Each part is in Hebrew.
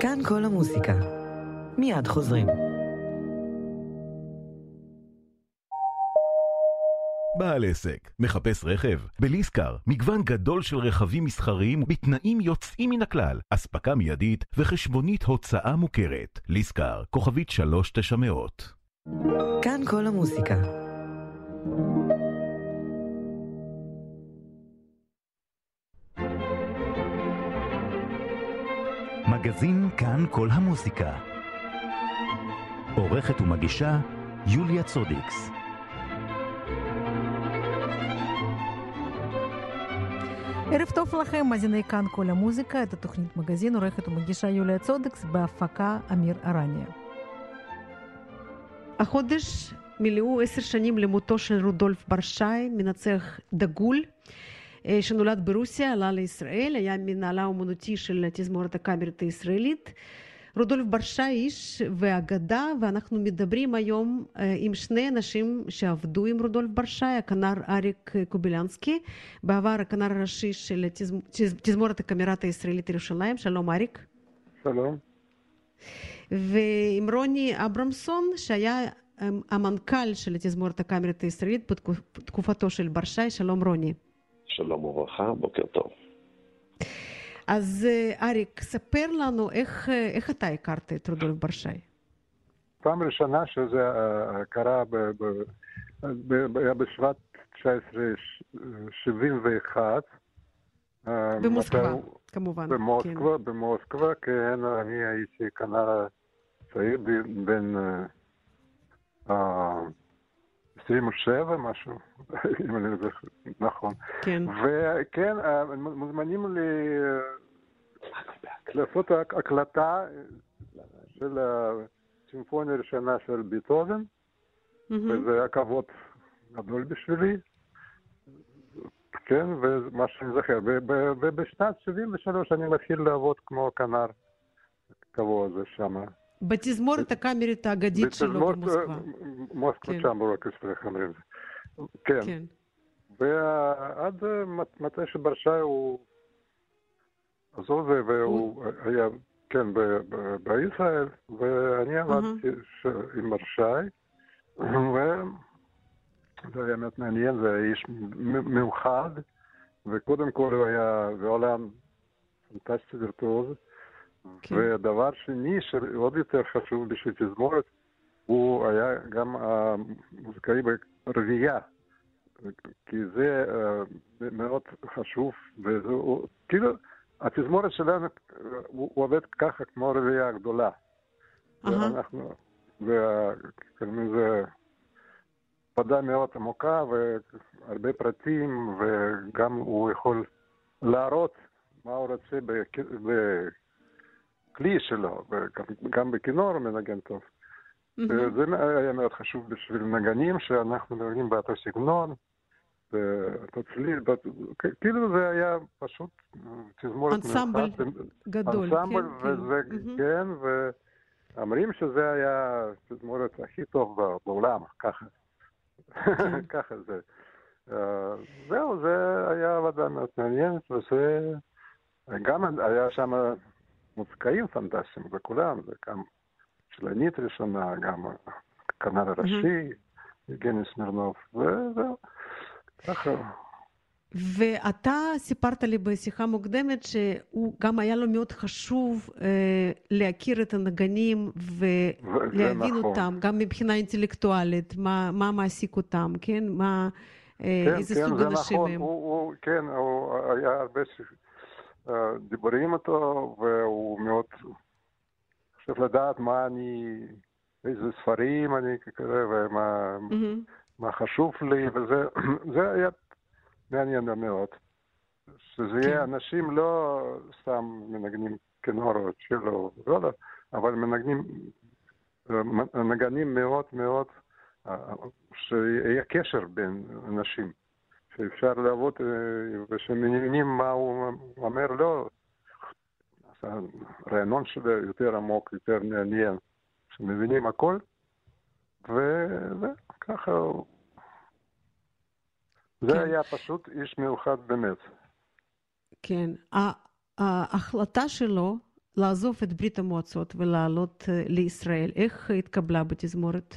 כאן כל המוסיקה. מיד חוזרים. בעל עסק, מחפש רכב? בליסקר, מגוון גדול של רכבים מסחריים בתנאים יוצאים מן הכלל, אספקה מיידית וחשבונית הוצאה מוכרת. ליסקר, כוכבית 3900. כאן כל המוסיקה. מגזין כאן כל המוסיקה. עורכת ומגישה יוליה צודיקס. ערב טוב לכם, מאזיני כאן כל המוזיקה, את התוכנית מגזין, עורכת ומגישה יוליה צודקס, בהפקה אמיר ארניה. החודש מילאו עשר שנים למותו של רודולף ברשי, מנצח דגול, שנולד ברוסיה, עלה לישראל, היה מנהלה אומנותי של תזמורת הקאמרית הישראלית. רודולף ברשי איש ואגדה, ואנחנו מדברים היום עם שני אנשים שעבדו עם רודולף ברשי, הכנר אריק קובילנסקי, בעבר הכנר הראשי של תזמורת הקאמרית הישראלית ירושלים, שלום אריק. שלום. ועם רוני אברמסון, שהיה המנכ"ל של התזמורת הקאמרית הישראלית בתקופתו של ברשי, שלום רוני. שלום וברכה, בוקר טוב. אז אריק, ספר לנו איך, איך אתה הכרת את רודולף ברשי. פעם ראשונה שזה קרה ב, ב, ב, היה בשבט 1971. במוסקבה, כמובן. במוסקבה, כן. במוסקבה, כן, אני הייתי כנראה צעיר בן uh, 27, משהו, אם אני זוכר, נכון. כן. וכן, מוזמנים לי לעשות הקלטה של הסימפוניה הראשונה של ביטהובן, וזה היה כבוד גדול בשבילי. כן, ומה שאני זוכר. ובשנת 73' אני מתחיל לעבוד כמו כנר קבוע הזה שם. בתזמורת הקאמרית האגדית שלו במוסקבה. מוסקבה צ'אמבר אורקסטרה, איך אומרים זה. כן. כן. ועד מתי שברשי הוא עזוב והוא היה, כן, בישראל, ואני עבדתי עם ברשי, וזה היה מאוד מעניין, זה איש מיוחד, וקודם כל הוא היה בעולם פנטסטי וירטואוז. כן. ודבר שני, שעוד יותר חשוב בשביל תזמורת, הוא היה גם המוזיקאי ברביעייה. כי זה uh, מאוד חשוב, והוא, כאילו, התזמורת שלנו, הוא, הוא עובד ככה כמו רביעייה גדולה. Uh-huh. ואנחנו, וכאילו זה פדה מאוד עמוקה והרבה פרטים, וגם הוא יכול להראות מה הוא רוצה בכלי שלו, וגם בכינור הוא מנגן טוב. Mm-hmm. זה היה מאוד חשוב בשביל נגנים, שאנחנו מנגנים באותו סגנון, באותו צליל, כאילו זה היה פשוט תזמורת אנסמבל גדול, אנסמבל, כן. וזה, כן, כן ואומרים שזה היה התזמורת הכי טוב בעולם, ככה. כן. ככה זה. זהו, זה היה עבודה מאוד מעניינת, וזה... גם היה שם מוזיקאים פנטסטיים, וכולם, זה גם שלנית ראשונה, גם הכנר הראשי, יגני סמירנוב, וזהו, ככה. ואתה סיפרת לי בשיחה מוקדמת שהוא גם היה לו מאוד חשוב אה, להכיר את הנגנים ולהבין נכון. אותם, גם מבחינה אינטלקטואלית, מה, מה מעסיק אותם, כן? מה, אה, כן, איזה כן, סוג זה אנשים נכון. הם. הוא, הוא, כן, הוא היה הרבה דיבורים איתו, והוא מאוד חושב לדעת מה אני, איזה ספרים אני קורא ומה. מה חשוב לי, וזה זה היה מעניין מאוד. שזה כן. יהיה אנשים לא סתם מנגנים כנור או צ'לו, לא, לא, אבל מנגנים, אה, נגנים מאוד מאוד, אה, שיהיה קשר בין אנשים. שאפשר לעבוד אה, ושמבינים מה הוא אומר, לא, אז הרעיון שלו יותר עמוק, יותר מעניין, שמבינים הכל, וככה הוא... זה כן. היה פשוט איש מיוחד באמת. כן. ההחלטה שלו לעזוב את ברית המועצות ולעלות אה, לישראל. איך התקבלה בתזמורת?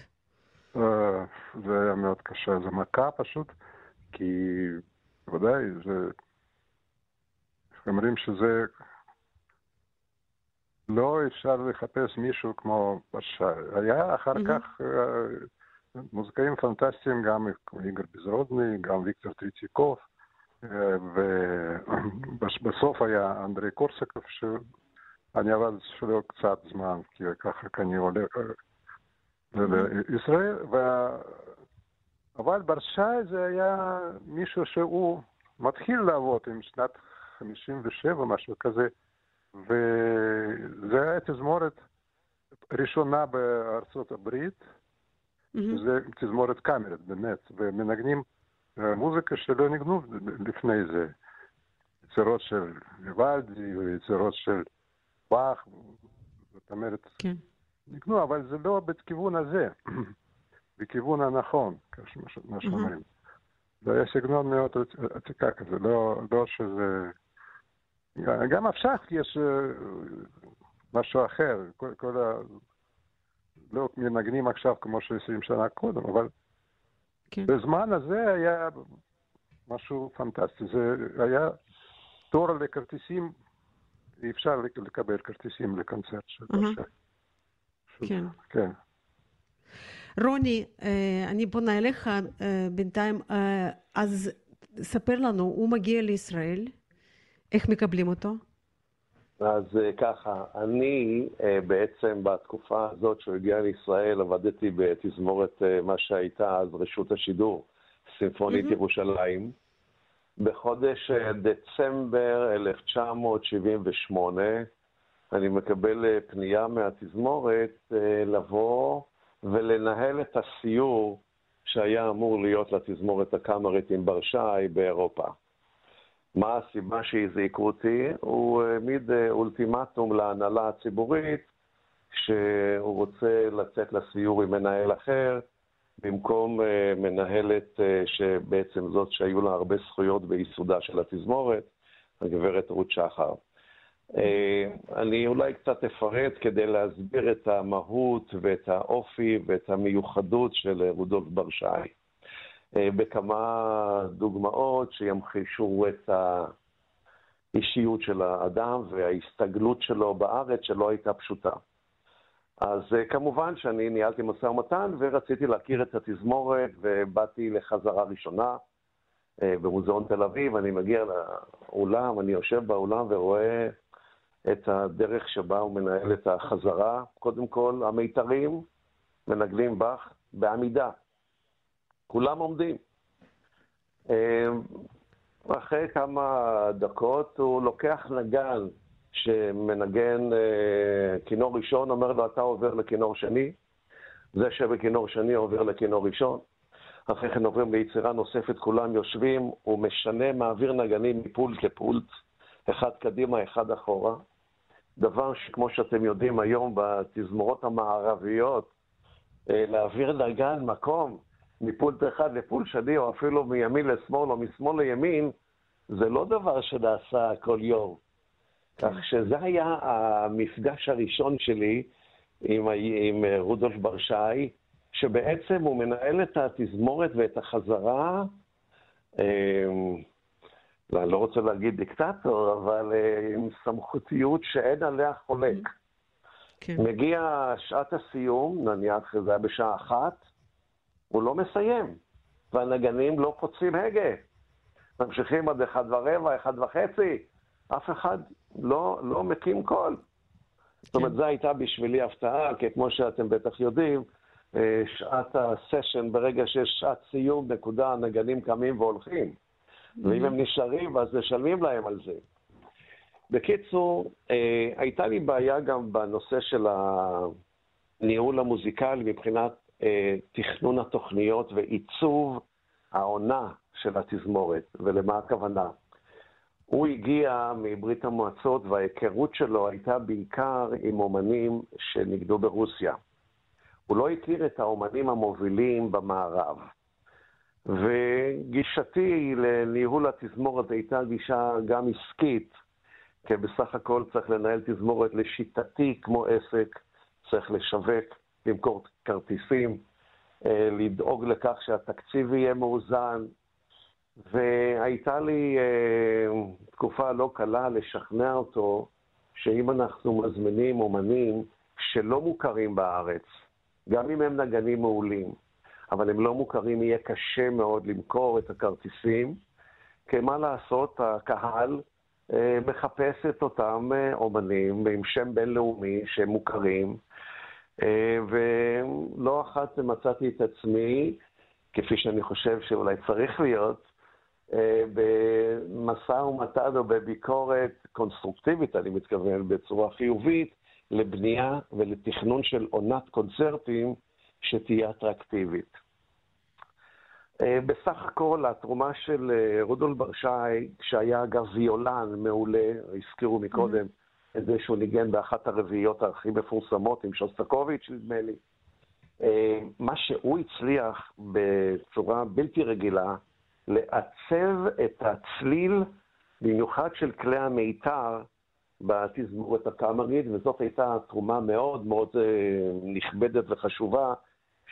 אה, זה היה מאוד קשה, זה מכה פשוט, כי בוודאי, זה... אומרים שזה... לא אפשר לחפש מישהו כמו. היה אחר Mhm. כך אה, מוזיקאים פנטסטיים, גם איגר ביזרודני, גם ויקטור טריציקוב, אה, ובסוף היה אנדרי קורסקוב, שאני עבד שלו קצת זמן, כי ככה אני עולה אה, לישראל, וה- אבל ברשאי זה היה מישהו שהוא מתחיל לעבוד עם שנת 57, משהו כזה, וזה היה תזמורת ראשונה בארצות הברית, מהמם. זה תזמורת קאמרית באמת, ומנגנים אה, מוזיקה שלא ניגנו לפני זה. יצירות של ויוולדי ויצירות של באך, זאת אומרת, כן. ניגנו, אבל זה לא בכיוון הזה, בכיוון הנכון, כמו מה שאומרים. זה היה סגנון מאוד עתיקה כזה, לא, לא שזה... גם עכשיו יש אה, משהו אחר, כל, כל ה... לא מנגנים עכשיו כמו ש-20 שנה קודם, אבל כן. בזמן הזה היה משהו פנטסטי. זה היה תור לכרטיסים, אי אפשר לק- לקבל כרטיסים לקונצרט של. ברשי. כן. כן. רוני, אה, אני פונה אליך אה, בינתיים, אה, אז ספר לנו, הוא מגיע לישראל, איך מקבלים אותו? אז ככה, אני בעצם בתקופה הזאת שהוא הגיע לישראל עבדתי בתזמורת מה שהייתה אז רשות השידור, סימפונית מהמם. ירושלים. בחודש דצמבר 1978 אני מקבל פנייה מהתזמורת לבוא ולנהל את הסיור שהיה אמור להיות לתזמורת הקאמרית עם ברשי באירופה. מה הסיבה שהזעיקו אותי? הוא העמיד אה, אולטימטום להנהלה הציבורית שהוא רוצה לצאת לסיור עם מנהל אחר במקום אה, מנהלת אה, שבעצם זאת שהיו לה הרבה זכויות בייסודה של התזמורת, הגברת רות שחר. אה, אני אולי קצת אפרט כדי להסביר את המהות ואת האופי ואת המיוחדות של רודולף ברשי. אה, בכמה דוגמאות שימחישו את האישיות של האדם וההסתגלות שלו בארץ שלא הייתה פשוטה. אז אה, כמובן שאני ניהלתי משא ומתן ורציתי להכיר את התזמורת ובאתי לחזרה ראשונה במוזיאון תל אביב, אני מגיע לאולם, אני יושב באולם ורואה את הדרך שבה הוא מנהל את החזרה. קודם כל, המיתרים מנגלים באך בעמידה. כולם עומדים. אה, אחרי כמה דקות הוא לוקח נגן שמנגן אה, כינור ראשון, אומר לו, אתה עובר לכינור שני, זה שבכינור שני עובר לכינור ראשון. אחרי כן עוברים ליצירה נוספת, כולם יושבים, הוא משנה, מעביר נגנים מפולט לפולט, אחד קדימה, אחד אחורה. דבר שכמו שאתם יודעים היום בתזמורות המערביות, אה, להעביר נגן מקום מפולט אחד לפולט שני, או אפילו מימין לשמאל או משמאל לימין, זה לא דבר שנעשה כל יום. כך שזה היה המפגש הראשון שלי עם, עם אה, רודולף ברשי, שבעצם הוא מנהל את התזמורת ואת החזרה, אה, אני לא רוצה להגיד דיקטטור, אבל אה, עם סמכותיות שאין עליה חולק. כן. מגיע שעת הסיום, נניח זה היה בשעה אחת, הוא לא מסיים, והנגנים לא פוצעים הגה. ממשיכים עד אחד ורבע, אחד וחצי, אף אחד לא, לא מקים קול. זאת אומרת, זו הייתה בשבילי הפתעה, כי כמו שאתם בטח יודעים, אה, שעת הסשן, ברגע שיש שעת סיום, נקודה, הנגנים קמים והולכים. ואם הם נשארים, אז משלמים להם על זה. בקיצור, אה, הייתה לי בעיה גם בנושא של הניהול המוזיקלי מבחינת אה, תכנון התוכניות ועיצוב העונה של התזמורת, ולמה הכוונה. הוא הגיע מברית המועצות וההיכרות שלו הייתה בעיקר עם אומנים שניגדו ברוסיה. הוא לא הכיר את האומנים המובילים במערב. וגישתי לניהול התזמורת הייתה גישה גם עסקית, כי בסך הכל צריך לנהל תזמורת לשיטתי כמו עסק, צריך לשווק, למכור כרטיסים, אה, לדאוג לכך שהתקציב יהיה מאוזן. והייתה לי אה, תקופה לא קלה לשכנע אותו שאם אנחנו מזמינים אומנים שלא מוכרים בארץ, גם אם הם נגנים מעולים, אבל הם לא מוכרים, יהיה קשה מאוד למכור את הכרטיסים, כי מה לעשות, הקהל אה, מחפש את אותם אה, אומנים עם שם בינלאומי שהם מוכרים, אה, ולא אחת מצאתי את עצמי, כפי שאני חושב שאולי צריך להיות, במשא ומתן או בביקורת קונסטרוקטיבית, אני מתכוון, בצורה חיובית, לבנייה ולתכנון של עונת קונצרטים שתהיה אטרקטיבית. אה, בסך הכל התרומה של אה, רודולף ברשי, שהיה אגב ויולן מעולה, הזכירו מקודם mm-hmm. את זה שהוא ניגן באחת הרביעיות הכי מפורסמות עם שוסטקוביץ', נדמה לי. אה, מה שהוא הצליח בצורה בלתי רגילה, לעצב את הצליל, במיוחד של כלי המיתר, בתזמורת הקאמרית, וזאת הייתה תרומה מאוד מאוד נכבדת וחשובה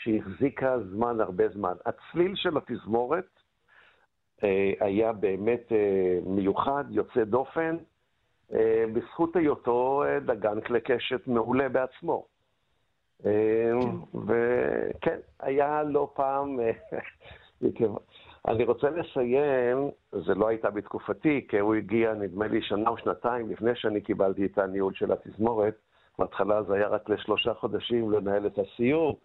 שהחזיקה זמן, הרבה זמן. הצליל של התזמורת אה, היה באמת אה, מיוחד, יוצא דופן, אה, בזכות היותו דגן כלי קשת מעולה בעצמו. אה, וכן, היה לא פעם, אני רוצה לסיים, זה לא הייתה בתקופתי, כי הוא הגיע נדמה לי שנה או שנתיים לפני שאני קיבלתי את הניהול של התזמורת. בהתחלה זה היה רק לשלושה חודשים לנהל את הסיור.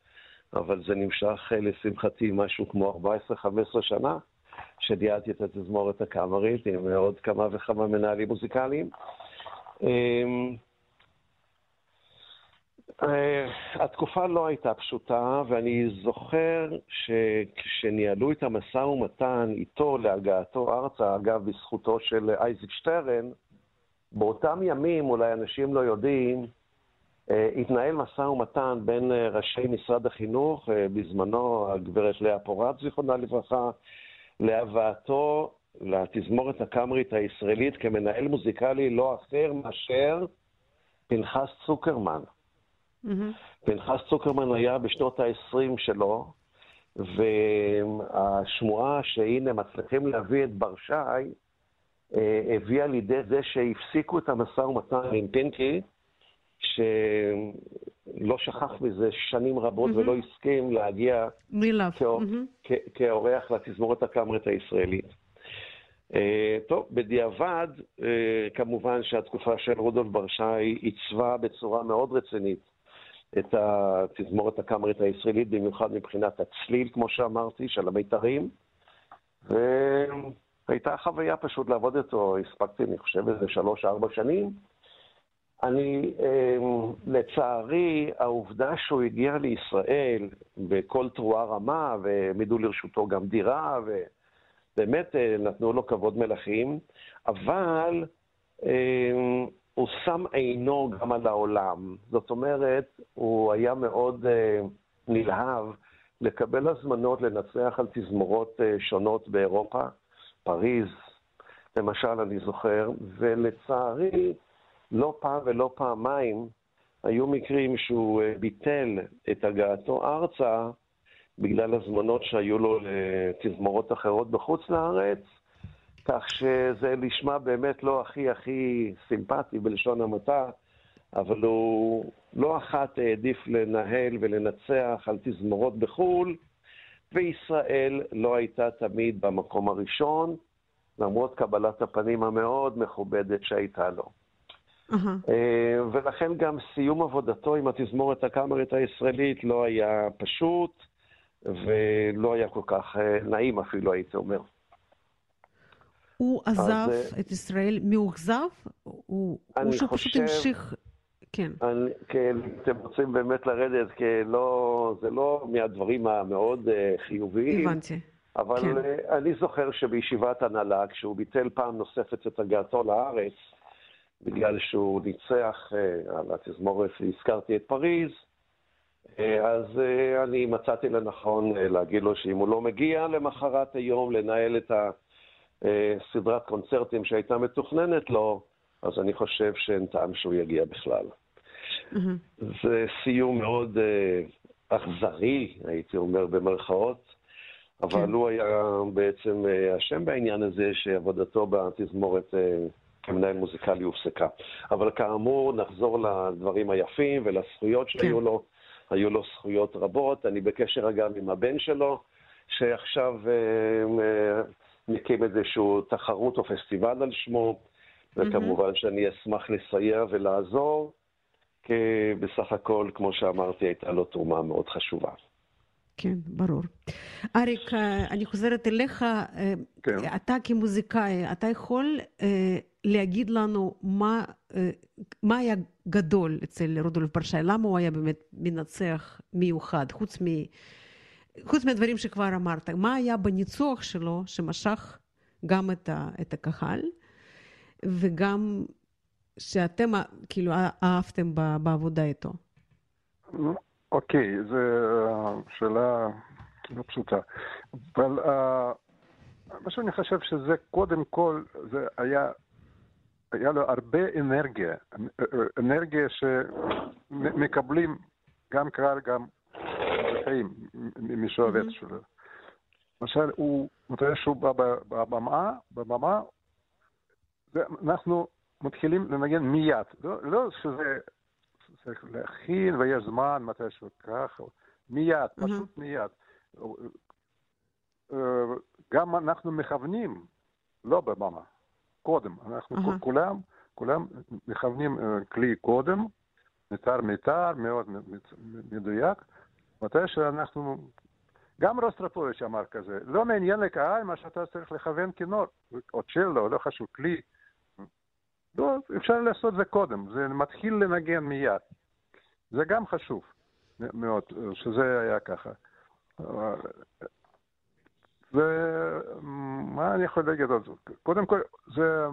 אבל זה נמשך אה, לשמחתי משהו כמו 14-15 שנה, שניהלתי את התזמורת הקאמרית עם עוד כמה וכמה מנהלים מוזיקליים. אמ, אה, התקופה לא הייתה פשוטה, ואני זוכר שכשניהלו את המשא ומתן איתו להגעתו ארצה, אגב, בזכותו של אייזיק שטרן, באותם ימים, אולי אנשים לא יודעים, אה, התנהל משא ומתן בין אה, ראשי משרד החינוך, אה, בזמנו הגברת לאה פורט, זיכרונה לברכה, להבאתו לתזמורת הקאמרית הישראלית כמנהל מוזיקלי לא אחר מאשר פנחס צוקרמן. Mm-hmm. פנחס צוקרמן היה בשנות ה-20 שלו, והשמועה שהנה מצליחים להביא את ברשי, הביאה לידי זה שהפסיקו את המשא ומתן עם פינקי, שלא שכח מזה שנים רבות mm-hmm. ולא הסכים להגיע כאור, mm-hmm. כאורח לתזמורת הקאמרית הישראלית. Uh, טוב, בדיעבד, uh, כמובן שהתקופה של רודולף ברשי עיצבה בצורה מאוד רצינית את התזמורת הקאמרית הישראלית, במיוחד מבחינת הצליל, כמו שאמרתי, של המיתרים. והייתה חוויה פשוט לעבוד איתו, הספקתי, אני חושב, איזה שלוש-ארבע שנים. אני, אמ, לצערי, העובדה שהוא הגיע לישראל בכל תרועה רמה, והעמידו לרשותו גם דירה, ובאמת אה, נתנו לו כבוד מלכים, אבל אמ, הוא שם עינו גם על העולם. זאת אומרת, הוא היה מאוד אה, נלהב לקבל הזמנות לנצח על תזמורות אה, שונות באירופה, פריז, למשל, אני זוכר, ולצערי, לא פעם ולא פעמיים היו מקרים שהוא אה, ביטל את הגעתו ארצה בגלל הזמנות שהיו לו לתזמורות אחרות בחוץ לארץ, כך שזה נשמע באמת לא הכי הכי סימפטי בלשון המעטה, אבל הוא לא אחת העדיף לנהל ולנצח על תזמורות בחו"ל, וישראל לא הייתה תמיד במקום הראשון, למרות קבלת הפנים המאוד מכובדת שהייתה לו. Uh-huh. ולכן גם סיום עבודתו עם התזמורת הקאמרית הישראלית לא היה פשוט, ולא היה כל כך אה, נעים אפילו, הייתי אומר. הוא עזב אז, את ישראל מאוכזב? הוא, הוא שפשוט המשיך... כן. אני, כן, אתם רוצים באמת לרדת, כי לא, זה לא מהדברים המאוד uh, חיוביים. הבנתי. אבל כן. אני זוכר שבישיבת הנהלה, כשהוא ביטל פעם נוספת את הגעתו לארץ, בגלל שהוא ניצח אה, על התזמורת שהזכרתי את פריז, אה, אז אה, אני מצאתי לנכון להגיד לו שאם הוא לא מגיע למחרת היום לנהל את הסדרת קונצרטים שהייתה מתוכננת לו, אז אני חושב שאין טעם שהוא יגיע בכלל. Mm-hmm. זה סיום מאוד אכזרי, הייתי אומר במרכאות, אבל כן. הוא היה בעצם אשם בעניין הזה שעבודתו בתזמורת כמנהל מוזיקלי הופסקה. אבל כאמור, נחזור לדברים היפים ולזכויות שהיו כן. לו. היו לו זכויות רבות. אני בקשר גם עם הבן שלו, שעכשיו uh, uh, מקים איזושהי תחרות או פסטיבל על שמו, וכמובן שאני אשמח לסייע ולעזור, כי בסך הכל, כמו שאמרתי, הייתה לו תרומה מאוד חשובה. כן, ברור. אריק, אה, אני חוזרת אליך. אה, כן. אתה כמוזיקאי, אתה יכול אה, להגיד לנו מה, אה, מה היה גדול אצל רודולף ברשי? למה הוא היה באמת מנצח מיוחד, חוץ, מ, חוץ מהדברים שכבר אמרת? מה היה בניצוח שלו שמשך גם את, ה, את הקהל, וגם שאתם אה, כאילו אהבתם ב- בעבודה איתו? אוקיי, זו שאלה לא פשוטה. אבל אה, מה שאני חושב שזה קודם כל, זה היה, היה לו הרבה אנרגיה, אנרגיה שמקבלים גם קהל, גם שעובד מהמם. שלו. למשל, הוא, מתי שהוא בא בבמה, בבמה, זה, אנחנו מתחילים לנגן מיד. לא, לא שזה צריך להכין ויש זמן מתישהו ככה, מיד. פשוט מיד. אה, גם אנחנו מכוונים, לא בבמה, קודם. אנחנו אהה. כולם, כולם מכוונים אה, כלי קודם, מיתר מיתר, מאוד מדויק. מתי שאנחנו, גם רוסטרפוביץ' אמר כזה, לא מעניין לקהל מה שאתה צריך לכוון כינור, או צ'לו, לא חשוב, כלי. לא, אפשר לעשות זה קודם, זה מתחיל לנגן מיד. זה גם חשוב מאוד, שזה היה ככה. ומה אני יכול להגיד על זה? קודם כל, זה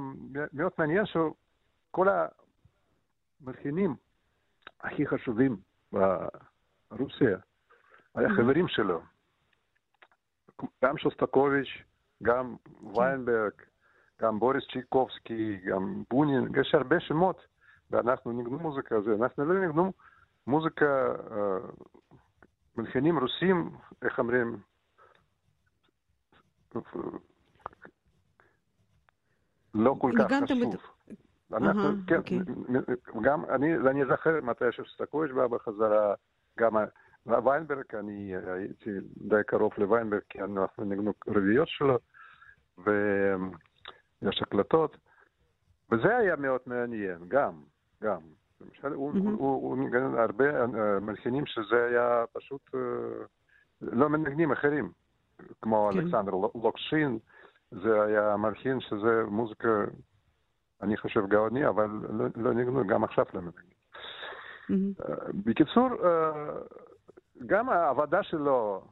מאוד מעניין שכל המלחינים הכי חשובים ברוסיה היה. חברים שלו. גם שוסטקוביץ', גם ויינברג, גם בוריס צ'ייקובסקי, גם בונין, יש הרבה שמות, ואנחנו ניגנו מוזיקה הזו. אנחנו לא ניגנו מוזיקה, אה, מלחינים רוסים, איך אומרים, לא כל כך חשוב. אנחנו, כן, אוקיי. גם, אני, אני זוכר מתי שסטקוביץ' בא בחזרה, גם ויינברג, אני הייתי די קרוב לוויינברג, כי אנחנו ניגנו רביעיות שלו, ויש הקלטות, וזה היה מאוד מעניין, גם, גם. למשל, הוא ניגן הרבה אה, מלחינים שזה היה פשוט אה, לא מנגנים אחרים, כמו כן. אלכסנדר לוקשין, זה היה מלחין שזה מוזיקה, אני חושב גאוני, אבל לא, לא ניגנו, גם עכשיו לא מנגנים. מהמם. אה, בקיצור, אה, גם העבודה שלו,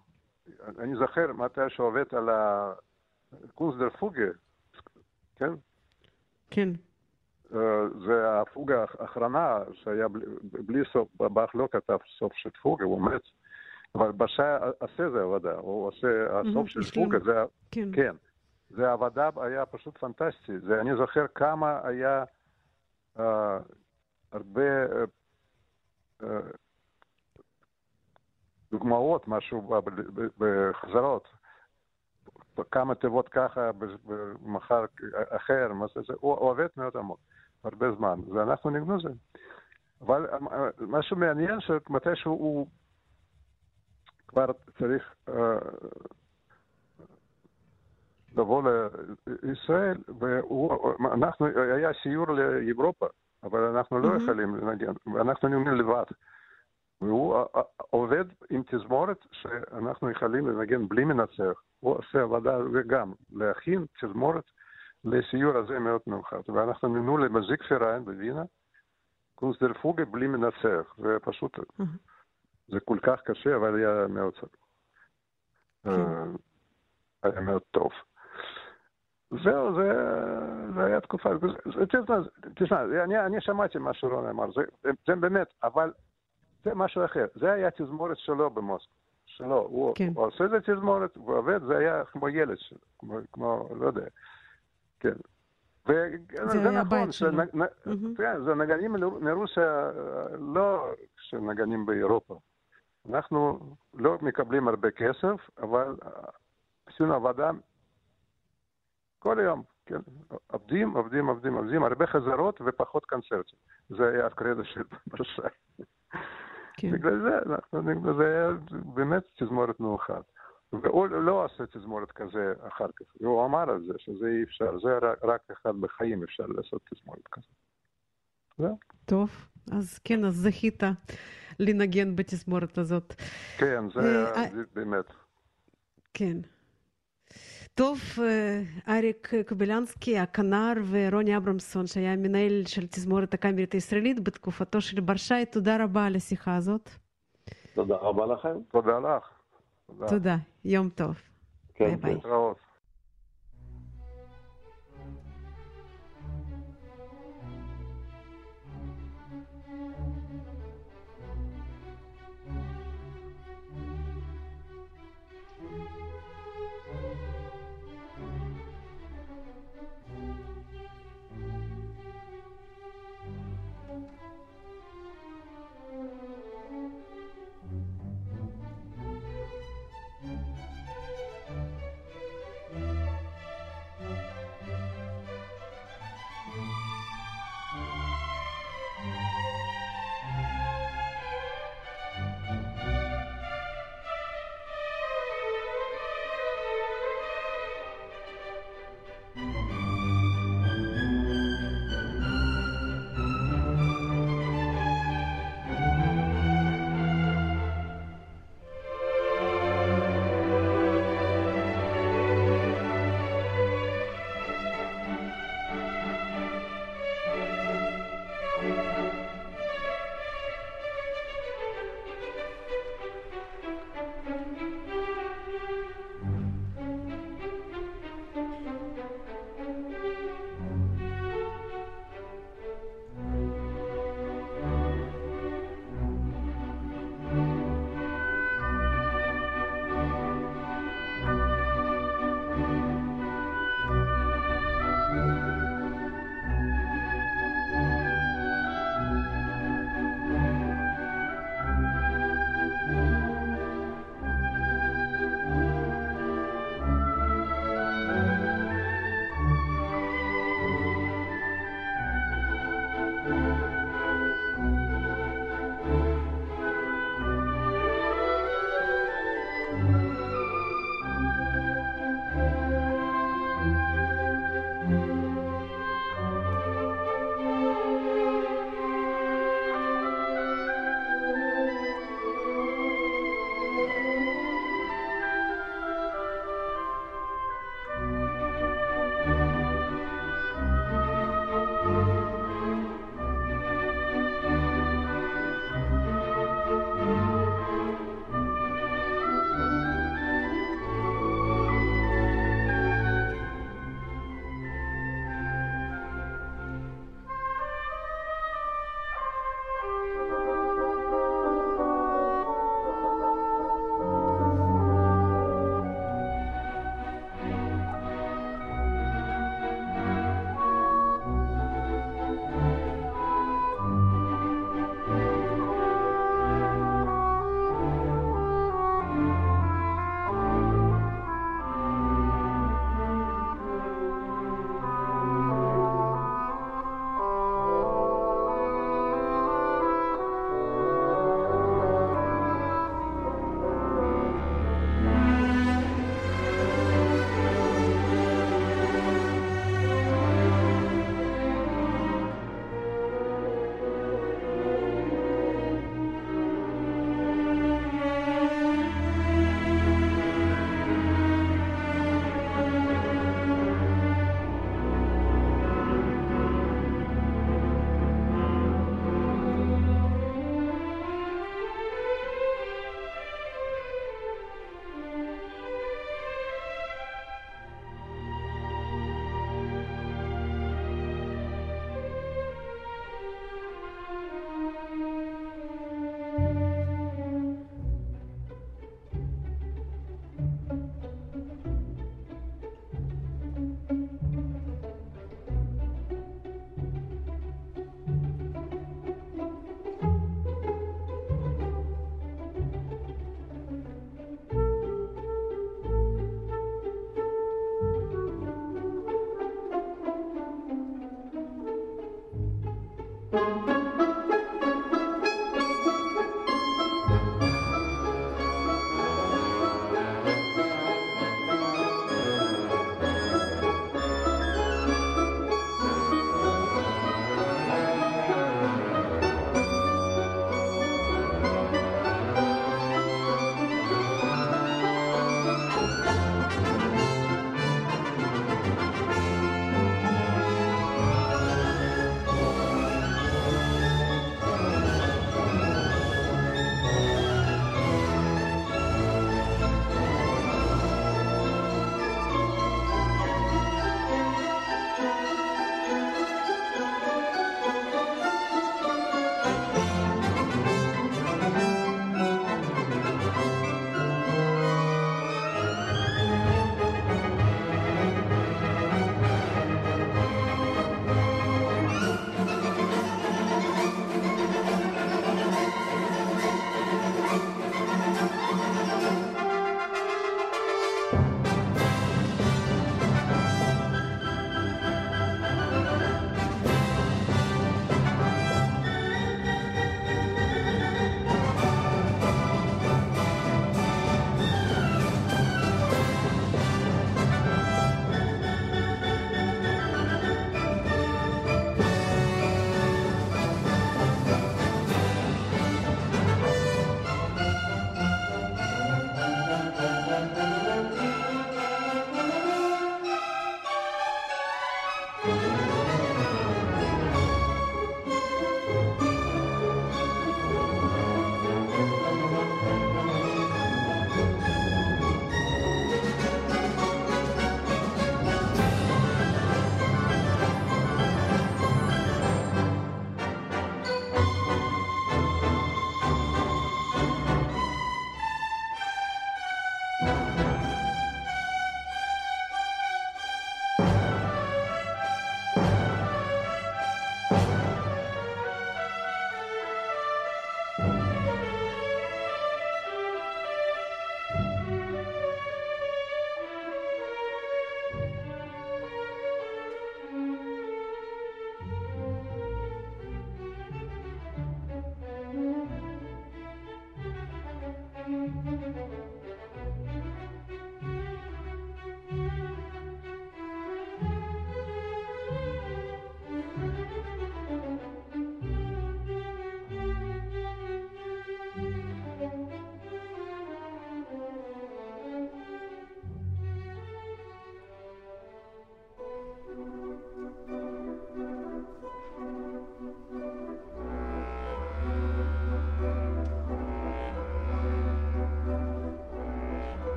אני זוכר מתי שעובד על הקונסדר פוגה, כן? כן. אה, זה הפוגה האחרונה שהיה בלי, בלי סוף, באך לא כתב סוף של פוגה, הוא מת. אבל בשעה עשה זה עבודה, הוא עושה, הסוף של. פוגה, זה, כן. כן, זה העבודה היה פשוט פנטסטי. זה, אני זוכר כמה היה אה, הרבה אה, אה, דוגמאות, משהו בחזרות. כמה תיבות ככה, במחר אחר, מה זה, הוא עובד מאוד עמוק, הרבה זמן, ואנחנו נגנו זה. אבל אה, משהו מעניין, שמתישהו הוא כבר צריך אה, לבוא לישראל, ואנחנו, היה סיור לאירופה, אבל אנחנו לא מהמם. יכולים לנגן, ואנחנו נגנים לבד. והוא אה, אה, עובד עם תזמורת שאנחנו יכולים לנגן בלי מנצח. הוא עושה עבודה וגם להכין תזמורת לסיור הזה מאוד מיוחד. ואנחנו ניגנו למזיק פיריין בווינה, קונסטר פוגה בלי מנצח. ופשוט אהה. זה כל כך קשה, אבל היה מאוד אה, היה מאוד טוב. זהו, זה, זה היה תקופה, תשמע, אני, אני שמעתי מה שרון אמר, זה, זה באמת, אבל זה משהו אחר. זה היה תזמורת שלו במוסקו, שלו. הוא, כן. הוא עושה את התזמורת, הוא עובד, זה היה כמו ילד שלו, כמו, כמו, לא יודע, כן. זה היה הבית נכון, שלו. שנ- נ- מהמם. כן, זה נגנים מרוסיה, לא שנגנים באירופה. אנחנו לא מקבלים הרבה כסף, אבל אה, עשינו עבודה כל היום. כן, עובדים, עובדים, עובדים, עובדים, הרבה חזרות ופחות קונצרטים. זה היה הקרדיט של ברשי. כן. בגלל זה, אנחנו, זה היה באמת תזמורת מאוחד. והוא לא עשה תזמורת כזה אחר כך, הוא אמר על זה, שזה אי אפשר, זה רק, רק אחד בחיים אפשר לעשות תזמורת כזה. זהו. טוב, אז כן, אז זכית לנגן בתזמורת הזאת. כן, זה אה, היה אה, באמת. כן. טוב, אה, אריק קובילנסקי, הכנר, ורוני אברמסון, שהיה מנהל של תזמורת הקאמרית הישראלית בתקופתו של ברשי, תודה רבה על השיחה הזאת. תודה רבה לכם. תודה לך. תודה. תודה, יום טוב. כן, ביי. כן. להתראות.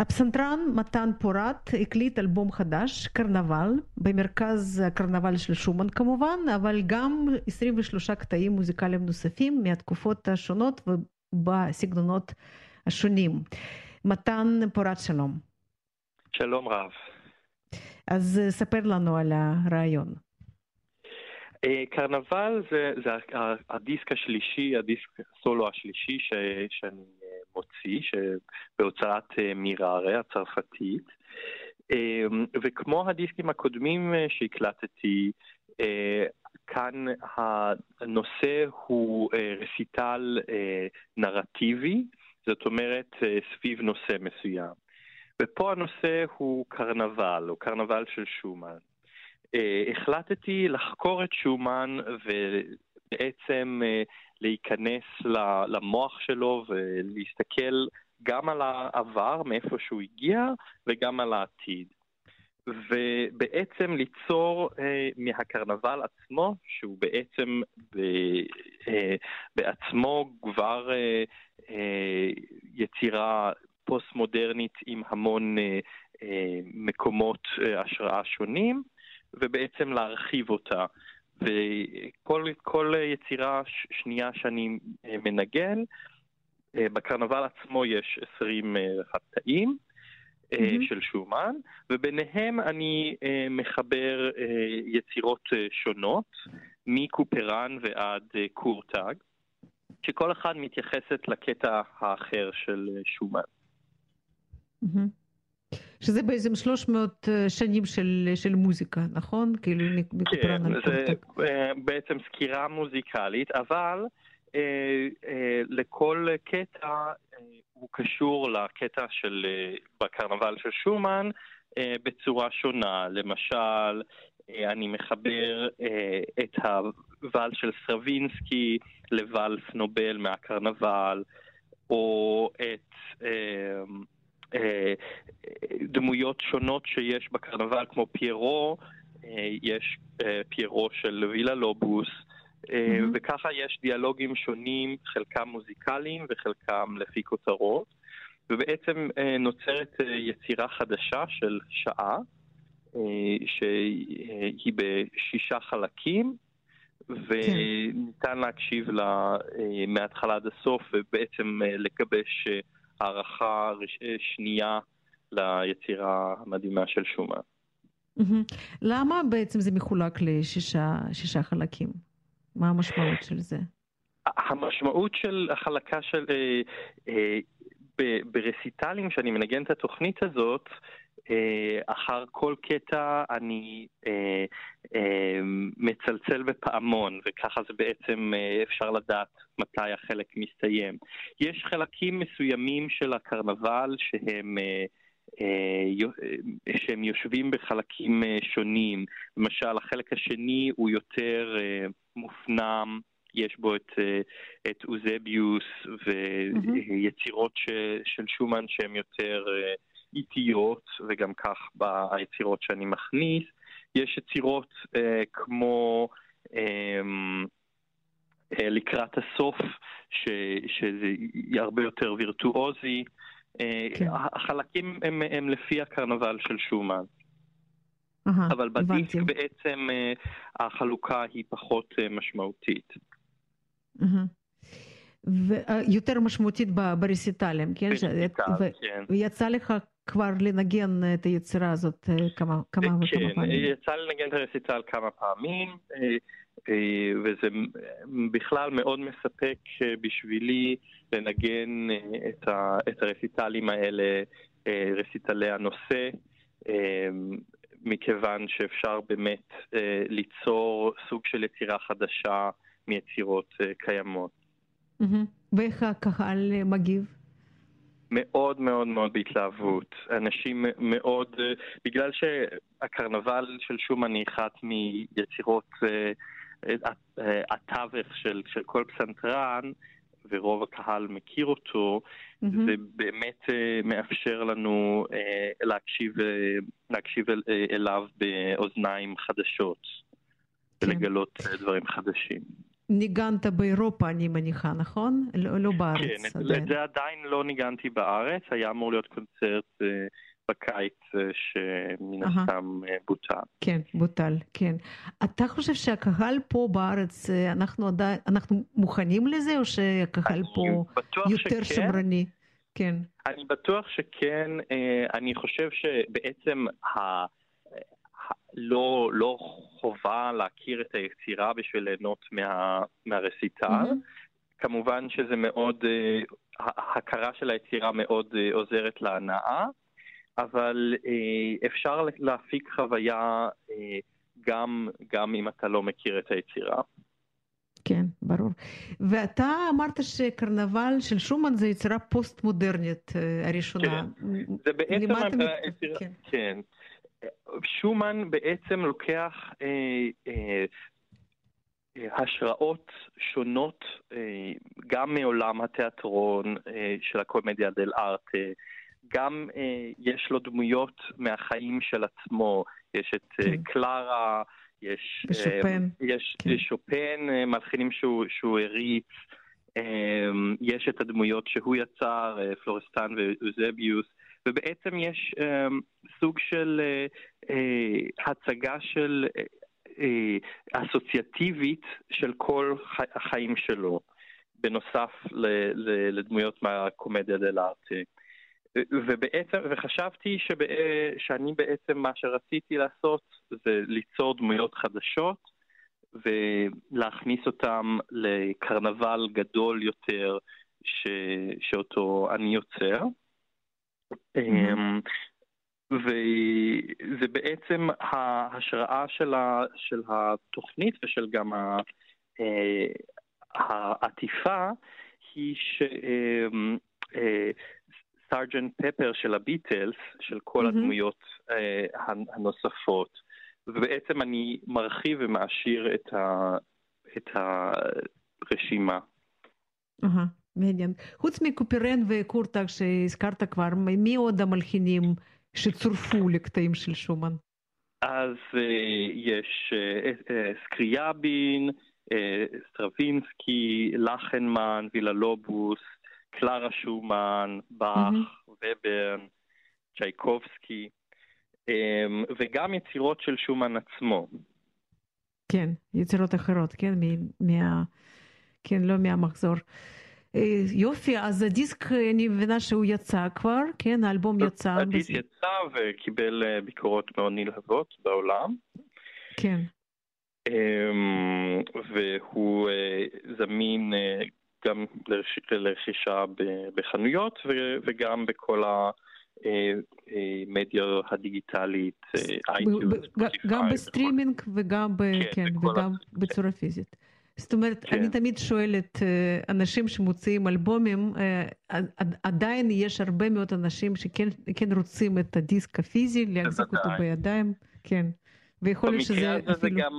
הפסנתרן מתן פורת הקליט אלבום חדש, קרנבל, במרכז הקרנבל של שומן כמובן, אבל גם 23 קטעים מוזיקליים נוספים מהתקופות השונות ובסגנונות השונים. מתן פורת שלום. שלום רב. אז ספר לנו על הרעיון. קרנבל זה, זה הדיסק השלישי, הדיסק הסולו השלישי ש, שאני מוציא, בהוצאת מירארה הצרפתית. וכמו הדיסקים הקודמים שהקלטתי, כאן הנושא הוא רסיטל נרטיבי, זאת אומרת סביב נושא מסוים. ופה הנושא הוא קרנבל, או קרנבל של שומן. החלטתי לחקור את שומן ובעצם להיכנס למוח שלו ולהסתכל גם על העבר, מאיפה שהוא הגיע, וגם על העתיד. ובעצם ליצור אה, מהקרנבל עצמו, שהוא בעצם ב, אה, בעצמו כבר אה, אה, יצירה פוסט-מודרנית עם המון אה, אה, מקומות אה, השראה שונים, ובעצם להרחיב אותה. וכל יצירה שנייה שאני אה, מנגן, אה, בקרנבל עצמו יש 20 חטאים mm-hmm. של שומן, וביניהם אני מחבר יצירות שונות, מקופרן ועד קורטאג, שכל אחד מתייחסת לקטע האחר של שומן. Mm-hmm. שזה בעצם 300 שנים של, של מוזיקה, נכון? כאילו כן, זה אה, בעצם סקירה מוזיקלית, אבל אה, אה, לכל קטע אה, הוא קשור לקטע של, אה, בקרנבל של שומן אה, בצורה שונה. למשל, אה, אני מחבר אה, את הוואל של סרווינסקי לוואלס נובל מהקרנבל, או את... אה, אה, דמויות שונות שיש בקרנבל, כמו פיירו, אה, יש אה, פיירו של וילה לובוס, mm-hmm. וככה יש דיאלוגים שונים, חלקם מוזיקליים וחלקם לפי כותרות, ובעצם נוצרת יצירה חדשה של שעה, שהיא בשישה חלקים. וניתן להקשיב לה מההתחלה עד הסוף ובעצם לגבש הערכה שנייה ליצירה המדהימה של שומן. למה בעצם זה מחולק לשישה חלקים? מה המשמעות של זה? המשמעות של החלקה של... אה, אה, ברסיטלים, שאני מנגן את התוכנית הזאת, אה, אחר כל קטע אני אה, אה, מצלצל בפעמון, וככה זה בעצם אפשר לדעת מתי החלק מסתיים. יש חלקים מסוימים של הקרנבל שהם... שהם יושבים בחלקים שונים. למשל, החלק השני הוא יותר מופנם, יש בו את, את אוזביוס ויצירות של שומן שהן יותר איטיות, וגם כך ביצירות שאני מכניס. יש יצירות אה, כמו אה, אה, לקראת הסוף, ש, שזה הרבה יותר וירטואוזי. אה, כן. החלקים הם, הם לפי הקרנבל של שומן. Aha, אבל בדיסק הבנתי. בעצם אה, החלוקה היא פחות אה, משמעותית. Uh-huh. ויותר משמעותית ברסיטלים, כן? ברסיטל, כן. ויצא לך כבר לנגן את היצירה הזאת כמה, כמה וכמה כן, פעמים. כן, יצא לנגן את הרסיטל כמה פעמים, וזה בכלל מאוד מספק בשבילי לנגן את, ה, את הרסיטלים האלה, רסיטלי הנושא, מכיוון שאפשר באמת ליצור סוג של יצירה חדשה מיצירות קיימות. ואיך הקהל מגיב? מאוד מאוד מאוד בהתלהבות. אנשים מאוד, בגלל שהקרנבל של שומן היא אחת מיצירות התווך של, של כל פסנתרן, ורוב הקהל מכיר אותו, mm-hmm. זה באמת מאפשר לנו להקשיב, להקשיב אליו באוזניים חדשות, כן. ולגלות דברים חדשים. ניגנת באירופה, אני מניחה, נכון? לא, לא בארץ כן, עדיין. זה עדיין לא ניגנתי בארץ, היה אמור להיות קונצרט אה, בקיץ אה, שמן. הסתם אה, בוטל. כן, בוטל, כן. אתה חושב שהקהל פה בארץ, אה, אנחנו עדיין, אנחנו מוכנים לזה, או שהקהל פה יותר שכן. שמרני? כן. אני בטוח שכן, אה, אני חושב שבעצם ה... לא, לא חובה להכיר את היצירה בשביל ליהנות מה, מהרסיטל. מהמם. כמובן שזה מאוד, אה, ההכרה של היצירה מאוד אה, עוזרת להנאה, אבל אה, אפשר להפיק חוויה גם, גם אם אתה לא מכיר את היצירה. כן, ברור. ואתה אמרת שקרנבל של שומן זה יצירה פוסט-מודרנית הראשונה. זה בעצם... היצירה- כן. כן. שומן בעצם לוקח אה, אה, אה, השראות שונות אה, גם מעולם התיאטרון אה, של הקומדיה דל ארטה, גם אה, יש לו דמויות מהחיים של עצמו, יש את אה, כן. קלרה, יש, ושופן, אה, יש כן. שופן, אה, מלחינים שהוא, שהוא הריץ, אה, יש את הדמויות שהוא יצר, אה, פלורסטן ואוזביוס, ובעצם יש אה, סוג של אה, אה, הצגה של אה, אה, אסוציאטיבית של כל חי- החיים שלו, בנוסף ל- ל- לדמויות מהקומדיה דל ארטה. ובעצם, וחשבתי שבע, שאני בעצם, מה שרציתי לעשות זה ליצור דמויות חדשות ולהכניס אותם לקרנבל גדול יותר ש, שאותו אני יוצר. אמ, וזה בעצם ההשראה של, ה, של התוכנית ושל גם ה, אה, העטיפה היא שסארג'נט פפר של הביטלס, של כל מהמם. הדמויות אה, הנוספות, ובעצם אני מרחיב ומעשיר את, ה, את הרשימה. אהה, מעניין. חוץ מקופרן וקורטאג שהזכרת כבר, מי עוד המלחינים שצורפו לקטעים של שומן? אז יש סקריאבין, סטרווינסקי, לכנמן, וילה-לובוס, קלרה שומן, באך. וברן, צ'ייקובסקי, וגם יצירות של שומן עצמו. כן, יצירות אחרות, כן, מה... כן, לא מהמחזור. יופי, אז הדיסק, אני מבינה שהוא יצא כבר, כן, האלבום יצא. הדיסק יצא וקיבל ביקורות מאוד נלהבות בעולם. כן, והוא זמין גם לרכישה בחנויות וגם בכל המדיה הדיגיטלית, אה, ב- iTunes, Spotify גם בסטרימינג וגם, כן, וגם ה- בצורה פיזית. זאת אומרת, כן. אני תמיד שואלת אה, אנשים שמוציאים אלבומים, אה, עד- עדיין יש הרבה מאוד אנשים שכן כן רוצים את הדיסק הפיזי, להחזיק אותו. בידיים, כן. ויכול להיות במקרה שזה הזה זה אפילו... גם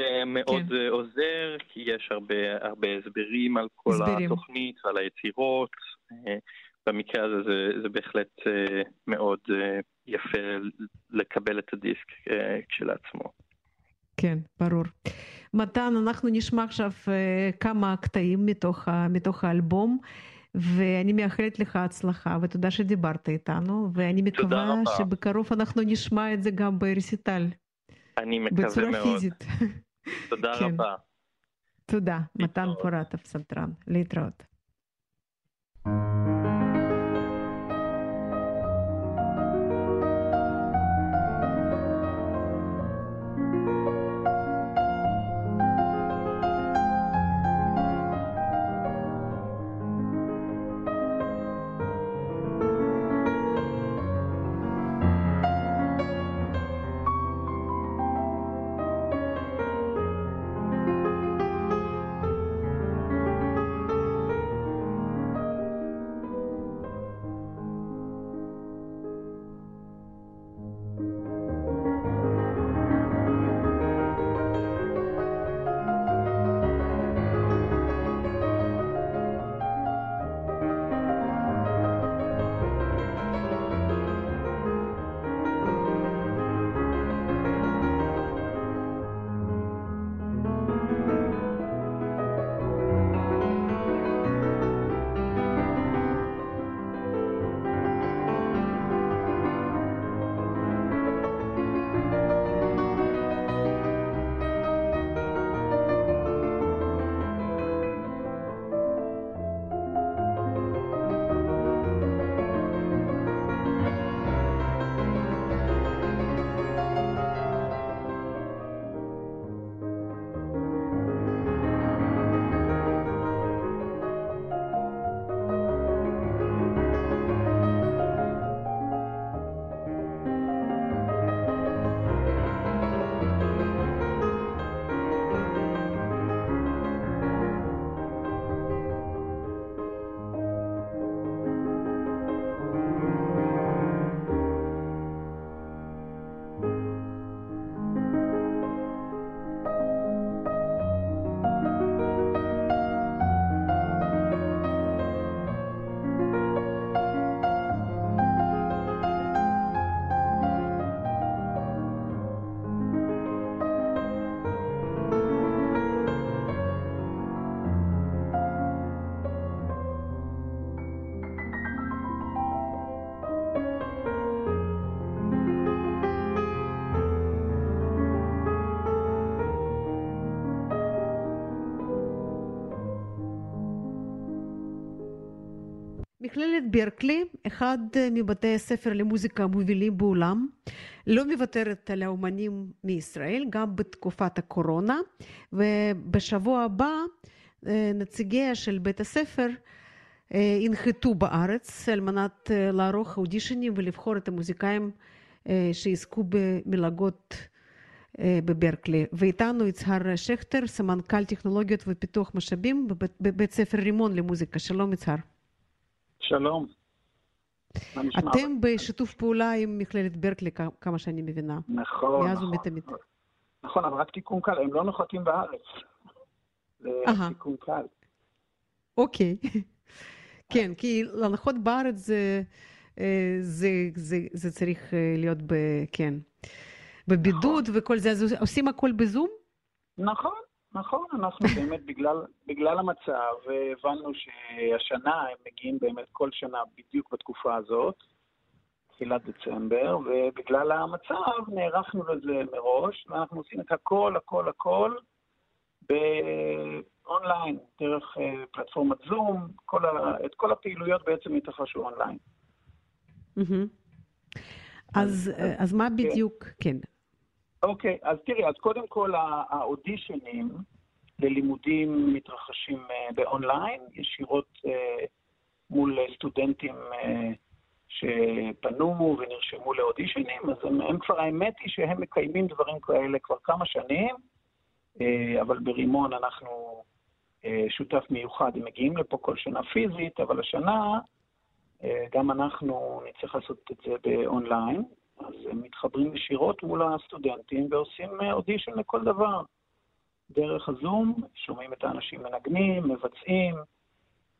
אה, מאוד כן. עוזר, כי יש הרבה הרבה הסברים על כל הסברים. התוכנית ועל היצירות. במקרה הזה זה, זה בהחלט מאוד יפה לקבל את הדיסק כשלעצמו. כן, ברור. מתן, אנחנו נשמע עכשיו אה, כמה קטעים מתוך, מתוך האלבום, ואני מאחלת לך הצלחה, ותודה שדיברת איתנו, ואני מקווה רבה. שבקרוב אנחנו נשמע את זה גם ברסיטל, אני מקווה בצורה מאוד. פיזית. תודה כן. רבה. תודה, מתן. פורת, הפסנתרן. להתראות. Thank מכללת ברקלי, אחד מבתי הספר למוזיקה המובילים בעולם, לא מוותרת על האומנים מישראל, גם בתקופת הקורונה, ובשבוע הבא נציגיה של בית הספר ינחתו בארץ על מנת לערוך אודישנים ולבחור את המוזיקאים שיזכו במלגות בברקלי. ואיתנו יצהר שכטר, סמנכ"ל טכנולוגיות ופיתוח משאבים בבית ספר רימון למוזיקה. שלום יצהר. שלום. אתם בשיתוף פעולה עם מכללת ברקלי, כמה שאני מבינה. נכון, מאז נכון. ומתמיד. נכון, אבל רק תיקון קל, הם לא נוחתים בארץ. זה תיקון קל. אוקיי. כן, כי להנחות בארץ זה, זה, זה, זה צריך להיות, ב, כן, בבידוד נכון. וכל זה, אז עושים הכל בזום? נכון, נכון, אנחנו באמת בגלל, בגלל המצב הבנו שהשנה הם מגיעים באמת כל שנה בדיוק בתקופה הזאת, תחילת דצמבר, ובגלל המצב נערכנו לזה מראש, ואנחנו עושים את הכל, הכל, הכל באונליין, דרך פלטפורמת זום, כל ה, את כל הפעילויות בעצם התרחשו אונליין. אז, אז מה בדיוק, כן. אוקיי, אז תראי, אז קודם כל האודישנים ללימודים מתרחשים באונליין, ישירות מול סטודנטים שפנו ונרשמו לאודישנים, אז הם, הם כבר, האמת היא שהם מקיימים דברים כאלה כבר כמה שנים, אבל ברימון אנחנו שותף מיוחד, הם מגיעים לפה כל שנה פיזית, אבל השנה גם אנחנו נצטרך לעשות את זה באונליין, אז הם מתחברים ישירות מול הסטודנטים ועושים אודישן לכל דבר. דרך הזום, שומעים את האנשים מנגנים, מבצעים,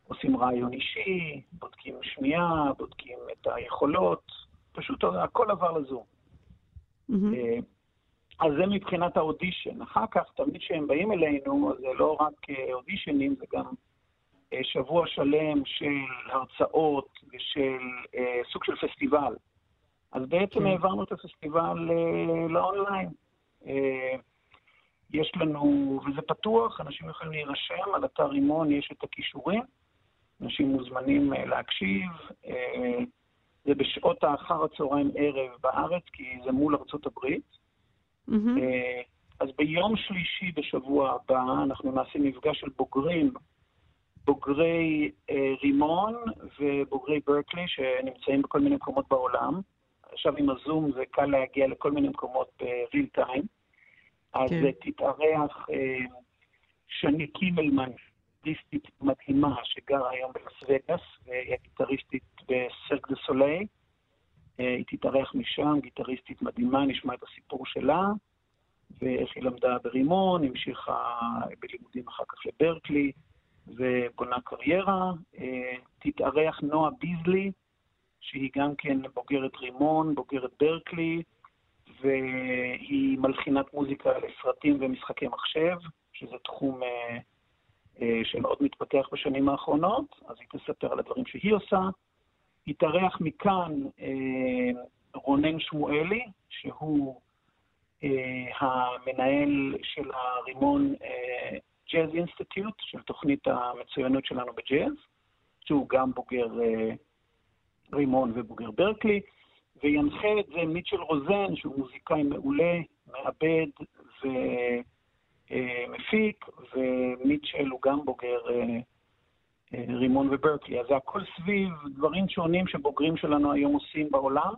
עושים רעיון אישי, בודקים שמיעה, בודקים את היכולות, פשוט הכל עבר לזום. Mm-hmm. אז זה מבחינת האודישן. אחר כך, תמיד כשהם באים אלינו, זה לא רק אודישנים, זה גם שבוע שלם של הרצאות ושל סוג של פסטיבל. אז בעצם העברנו את הפסטיבל לאונליין. יש לנו, וזה פתוח, אנשים יכולים להירשם, על אתר רימון יש את הכישורים, אנשים מוזמנים להקשיב. זה בשעות האחר הצהריים ערב בארץ, כי זה מול ארצות הברית. Mm-hmm. אז ביום שלישי בשבוע הבא אנחנו נעשה מפגש של בוגרים, בוגרי רימון ובוגרי ברקלי, שנמצאים בכל מיני מקומות בעולם. עכשיו עם הזום זה קל להגיע לכל מיני מקומות בריל טיים. אז כן. תתארח שני קימלמן, גיטריסטית מדהימה שגרה היום בלס וגאס, והיא הגיטריסטית בסרק דה סולי. היא תתארח משם, גיטריסטית מדהימה, נשמע את הסיפור שלה, ואיך היא למדה ברימון, המשיכה בלימודים אחר כך לברקלי, ובונה קריירה. תתארח נועה ביזלי, שהיא גם כן בוגרת רימון, בוגרת ברקלי, והיא מלחינת מוזיקה לסרטים ומשחקי מחשב, שזה תחום אה, אה, שמאוד מתפתח בשנים האחרונות, אז היא תספר על הדברים שהיא עושה. התארח מכאן אה, רונן שמואלי, שהוא אה, המנהל של הרימון אה, ג'אז אינסטיטוט, של תוכנית המצוינות שלנו בג'אז, שהוא גם בוגר אה, רימון ובוגר ברקלי, וינחה את זה מיטשל רוזן, שהוא מוזיקאי מעולה, מעבד ומפיק, ומיטשל הוא גם בוגר רימון וברקלי. אז זה הכל סביב דברים שונים שבוגרים שלנו היום עושים בעולם.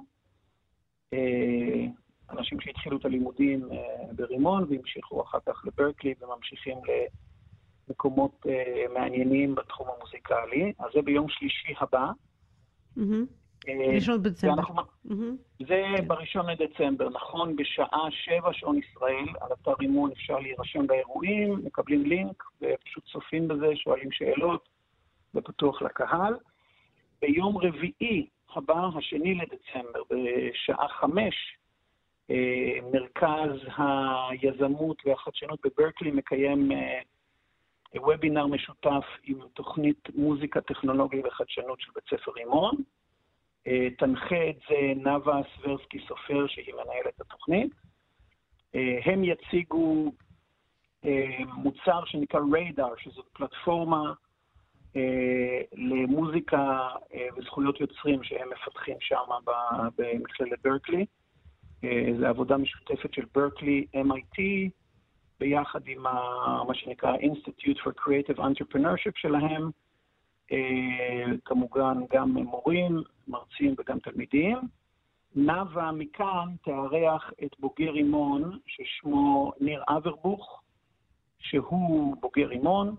אנשים שהתחילו את הלימודים ברימון והמשיכו אחר כך לברקלי וממשיכים למקומות מעניינים בתחום המוזיקלי. אז זה ביום שלישי הבא. ראשון בדצמבר. זה בראשון לדצמבר, נכון, בשעה שבע שעון ישראל, על אתר רימון אפשר להירשם באירועים, מקבלים לינק ופשוט צופים בזה, שואלים שאלות, זה פתוח לקהל. ביום רביעי הבא, השני לדצמבר, בשעה חמש, מרכז היזמות והחדשנות בברקלי מקיים וובינר משותף עם תוכנית מוזיקה, טכנולוגיה וחדשנות של בית ספר רימון. תנחה את זה נאוה סברסקי סופר, שהיא מנהלת התוכנית. הם יציגו מוצר שנקרא ריידר, שזו פלטפורמה למוזיקה וזכויות יוצרים שהם מפתחים שם במכללת ברקלי. זו עבודה משותפת של ברקלי, MIT, ביחד עם ה, מה שנקרא Institute for Creative Entrepreneurship שלהם, כמובן גם מורים, מרצים וגם תלמידים. נאוה מכאן תארח את בוגר רימון ששמו ניר אברבוך, שהוא בוגר רימון,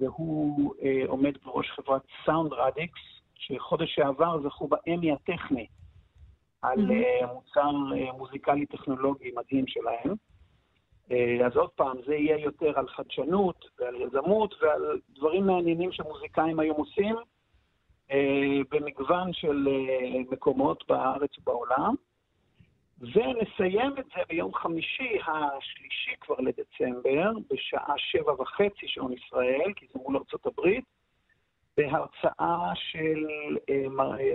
והוא עומד בראש חברת סאונד רדיקס, שחודש שעבר זכו באמי הטכני על mm-hmm. מוצר מוזיקלי טכנולוגי מדהים שלהם. אז עוד פעם, זה יהיה יותר על חדשנות ועל יזמות ועל דברים מעניינים שמוזיקאים היום עושים במגוון של מקומות בארץ ובעולם. ונסיים את זה ביום חמישי השלישי כבר לדצמבר, בשעה שבע וחצי שעון ישראל, כי זה מול ארצות הברית, בהרצאה של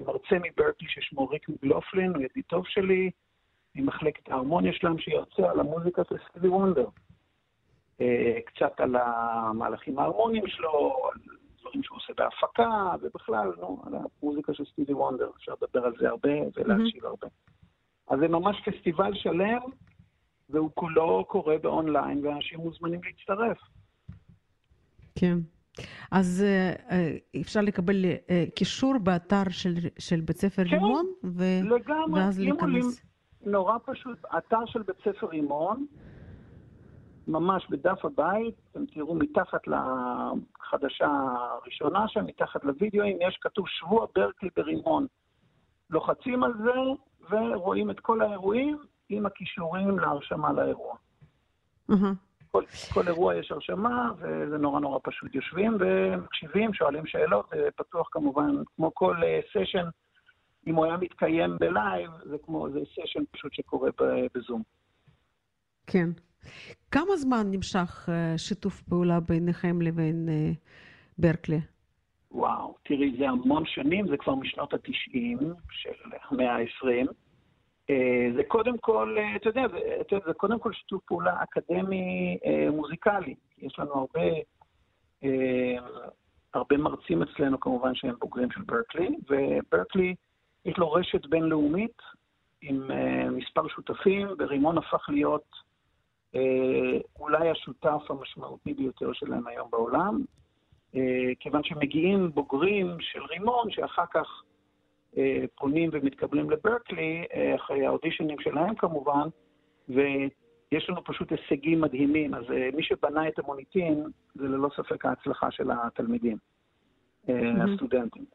מרצה מברקלי ששמו ריק מגלופלין, הוא ידיד טוב שלי, ממחלקת ההרמוניה שלהם, שירצה על המוזיקה של סטיבי וונדר. קצת על המהלכים ההרמוניים שלו, על דברים שהוא עושה בהפקה, ובכלל, נו, על המוזיקה של סטיבי וונדר. אפשר לדבר על זה הרבה ולהקשיב הרבה. אז זה ממש פסטיבל שלם, והוא כולו קורה באונליין, ואנשים מוזמנים להצטרף. כן. אז אפשר לקבל קישור באתר של, של בית ספר כן, רימון, ו... לגמרי, ואז להיכנס. נורא פשוט, אתר של בית ספר רימון, ממש בדף הבית, אתם תראו מתחת לחדשה הראשונה שם, מתחת לוידאוים, יש כתוב שבוע ברקלי ברימון. לוחצים על זה ורואים את כל האירועים עם הקישורים להרשמה לאירוע. Mm-hmm. כל, כל אירוע יש הרשמה, וזה נורא נורא פשוט. יושבים ומקשיבים, שואלים שאלות, זה פתוח כמובן, כמו כל סשן, אם הוא היה מתקיים בלייב, זה כמו, זה סשן פשוט שקורה בזום. כן. כמה זמן נמשך שיתוף פעולה ביניכם לבין ברקלי? וואו, תראי, זה המון שנים, זה כבר משנות ה-90 של המאה ה-20. זה קודם כל, אתה יודע, זה, זה קודם כל שיתוף פעולה אקדמי מוזיקלי. יש לנו הרבה, הרבה מרצים אצלנו כמובן שהם בוגרים של ברקלי, וברקלי יש לו רשת בינלאומית עם מספר שותפים, ורימון הפך להיות אולי השותף המשמעותי ביותר שלהם היום בעולם. כיוון שמגיעים בוגרים של רימון, שאחר כך פונים ומתקבלים לברקלי, אחרי האודישנים שלהם כמובן, ויש לנו פשוט הישגים מדהימים. אז מי שבנה את המוניטין, זה ללא ספק ההצלחה של התלמידים, mm-hmm. הסטודנטים.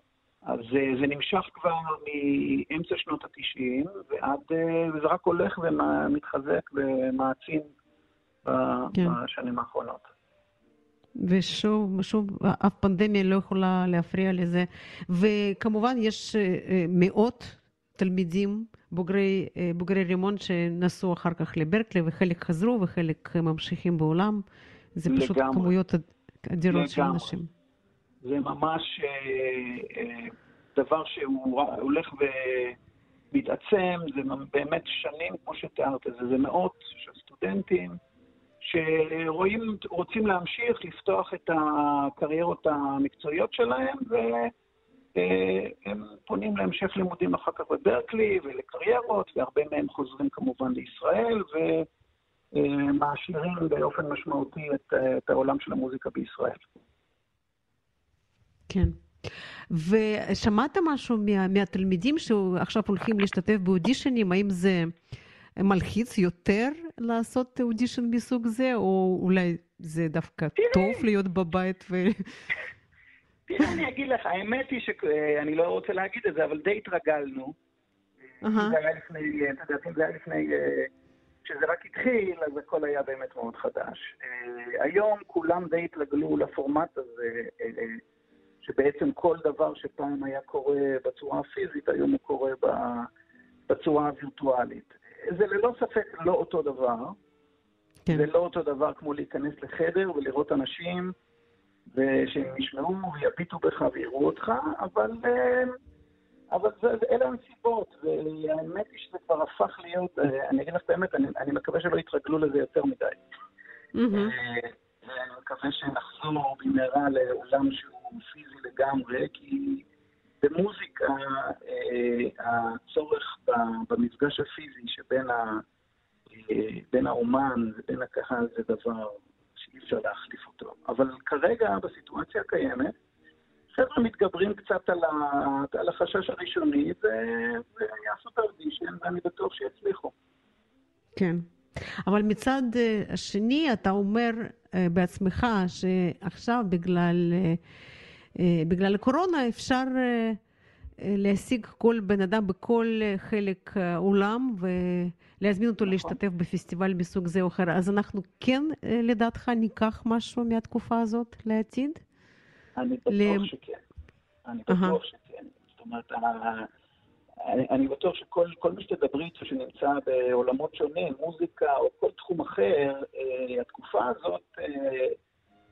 אז זה נמשך כבר מאמצע שנות ה-90, ועד, וזה רק הולך ומתחזק ומעצים כן. בשנים האחרונות. ושוב, שוב, אף פנדמיה לא יכולה להפריע לזה. וכמובן, יש מאות תלמידים, בוגרי, בוגרי רימון, שנסעו אחר כך לברקלי, וחלק חזרו וחלק ממשיכים בעולם. זה פשוט לגמרי. כמויות אדירות לגמרי. של אנשים. זה ממש דבר שהוא הולך ומתעצם, זה באמת שנים, כמו שתיארת, זה, זה מאות של סטודנטים. שרואים, רוצים להמשיך, לפתוח את הקריירות המקצועיות שלהם, והם פונים להמשך לימודים אחר כך בברקלי ולקריירות, והרבה מהם חוזרים כמובן לישראל, ומעשירים באופן משמעותי את, את העולם של המוזיקה בישראל. כן. ושמעת משהו מה, מהתלמידים שעכשיו הולכים להשתתף באודישנים? האם זה מלחיץ יותר לעשות אודישן מסוג זה, או אולי זה דווקא תראי. טוב להיות בבית ו... תראה, אני אגיד לך, האמת היא שאני לא רוצה להגיד את זה, אבל די התרגלנו. זה היה לפני, אתה יודע, זה היה לפני, כשזה רק התחיל, אז הכל היה באמת מאוד חדש. היום כולם די התרגלו לפורמט הזה, שבעצם כל דבר שפעם היה קורה בצורה הפיזית, היום הוא קורה בצורה הווירטואלית. זה ללא ספק לא אותו דבר. כן. זה לא אותו דבר כמו להיכנס לחדר ולראות אנשים ושהם ישמעו ויביטו בך ויראו אותך, אבל, אה, אבל זה, אלה הנסיבות, והאמת היא שזה כבר הפך להיות, אה, אני אגיד לך את האמת, אני, אני מקווה שלא יתרגלו לזה יותר מדי. Mm-hmm. ואני מקווה שנחזור במהרה לעולם שהוא פיזי לגמרי, כי במוזיקה הצורך במפגש הפיזי שבין ה, בין האומן ובין הקהל זה דבר שאי אפשר להחליף אותו. אבל כרגע, בסיטואציה הקיימת, חבר'ה מתגברים קצת על, ה, על החשש הראשוני ויעשו את האודישן, ואני בטוח שיצליחו. כן. אבל מצד אה, השני, אתה אומר אה, בעצמך שעכשיו בגלל, אה, בגלל הקורונה אפשר להשיג כל בן אדם בכל חלק עולם ולהזמין אותו נכון. להשתתף בפסטיבל מסוג זה או אחר. אז אנחנו כן, לדעתך, ניקח משהו מהתקופה הזאת לעתיד? אני בטוח ל... שכן. אני בטוח uh-huh. שכן. זאת אומרת, אני, אני בטוח שכל מי שתדברי איתו שנמצא בעולמות שונים, מוזיקה או כל תחום אחר, אה, התקופה הזאת, אה,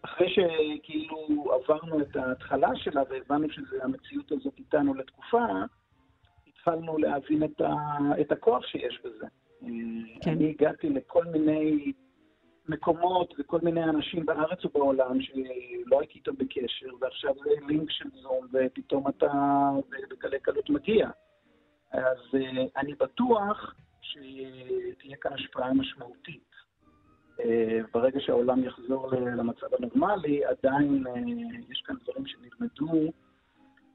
אחרי שכאילו עברנו את ההתחלה שלה והבנו שהמציאות הזאת איתנו לתקופה, התחלנו להבין את, ה, את הכוח שיש בזה. אה, כן. אני הגעתי לכל מיני מקומות וכל מיני אנשים בארץ ובעולם שלא הייתי איתם בקשר, ועכשיו זה לינק של זום, ופתאום אתה בקלי קלות מגיע. אז uh, אני בטוח שתהיה כאן השפעה משמעותית. Uh, ברגע שהעולם יחזור למצב הנורמלי, עדיין uh, יש כאן דברים שנלמדו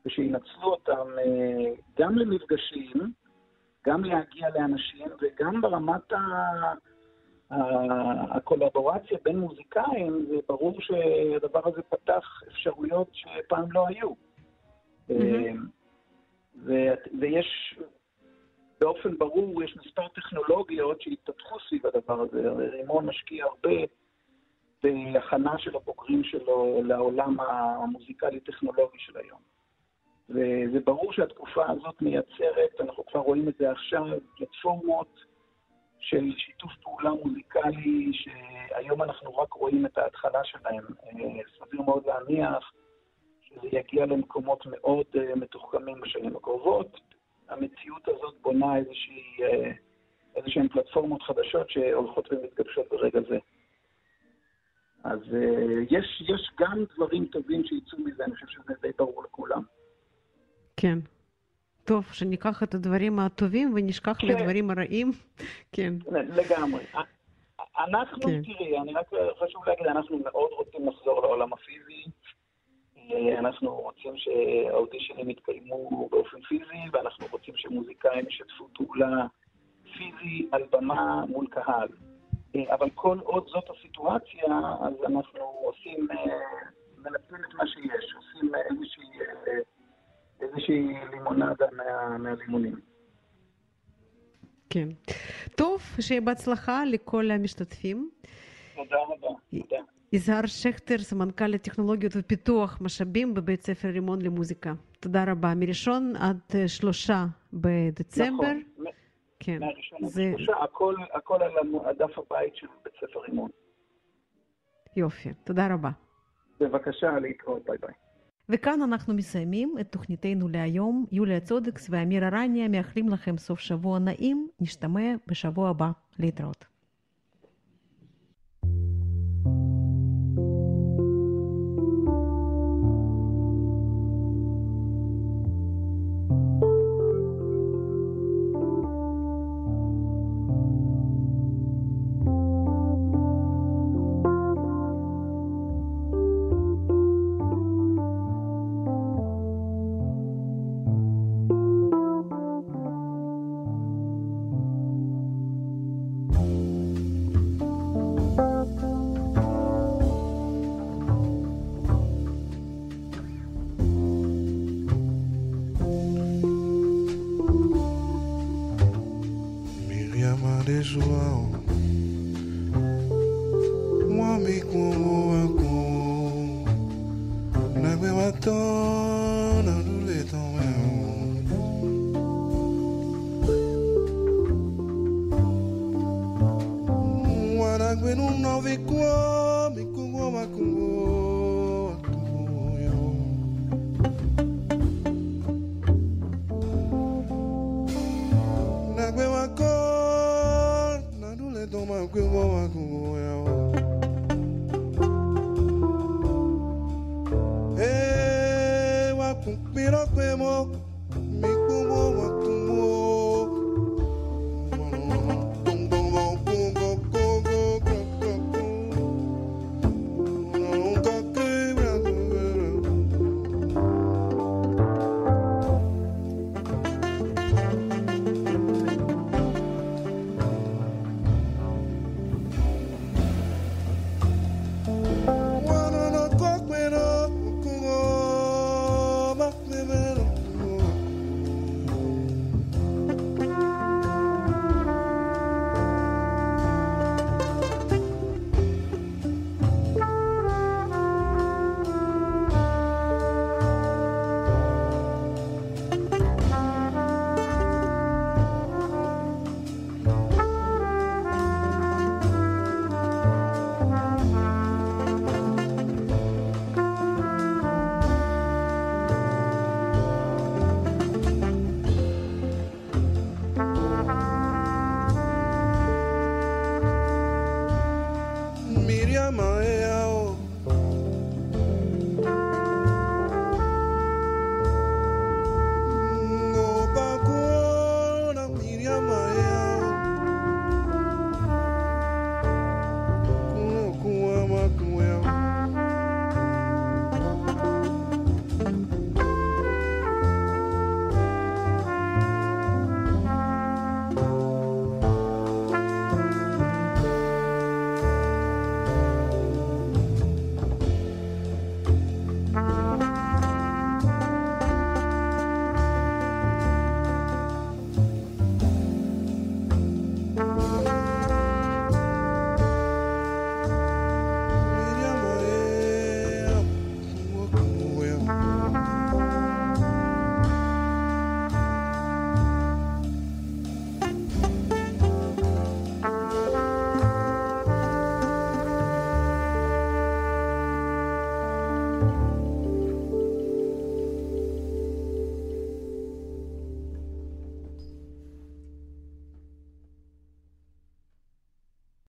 ושינצלו אותם uh, גם למפגשים, גם להגיע לאנשים וגם ברמת ה... הקולבורציה בין מוזיקאים, זה ברור שהדבר הזה פתח אפשרויות שפעם לא היו. Mm-hmm. ויש, באופן ברור, יש מספר טכנולוגיות שהתפתחו סביב הדבר הזה. רימון משקיע הרבה בהכנה של הבוגרים שלו לעולם המוזיקלי-טכנולוגי של היום. וזה ברור שהתקופה הזאת מייצרת, אנחנו כבר רואים את זה עכשיו, פלטפורמות של שיתוף פעולה מוזיקלי, שהיום אנחנו רק רואים את ההתחלה שלהם. אה, סביר מאוד להניח שזה יגיע למקומות מאוד uh, מתוחכמים בשנים הקרובות. המציאות הזאת בונה איזושהי, uh, איזשהן פלטפורמות חדשות שהולכות ומתגבשות ברגע זה. אז uh, יש, יש גם דברים טובים שיצאו מזה, אני חושב שזה די ברור לכולם. כן. טוב, שניקח את הדברים הטובים ונשכח כן. לדברים הרעים. כן. לגמרי. אנחנו, כן. תראי, אני רק חשוב להגיד, אנחנו מאוד רוצים לחזור לעולם הפיזי. אנחנו רוצים שהאודישנים יתקיימו באופן פיזי, ואנחנו רוצים שמוזיקאים ישתפו פעולה פיזי על במה מול קהל. אבל כל עוד זאת הסיטואציה, אז אנחנו עושים, מנצלים את מה שיש, עושים איזושהי, איזושהי לימונדה מה, מהלימונים. כן. טוב, שיהיה בהצלחה לכל המשתתפים. תודה רבה. תודה. יזהר שכטר, סמנכ"ל לטכנולוגיות ופיתוח משאבים בבית ספר רימון למוזיקה. תודה רבה. מראשון עד שלושה בדצמבר. נכון. כן. מהראשון עד זה... שלושה, הכל, הכל על הדף הבית של בית ספר רימון. יופי, תודה רבה. בבקשה, להתראות, ביי ביי. וכאן אנחנו מסיימים את תוכניתנו להיום. יוליה צודקס ואמיר ארניה מאחלים לכם סוף שבוע נעים. נשתמע בשבוע הבא. להתראות.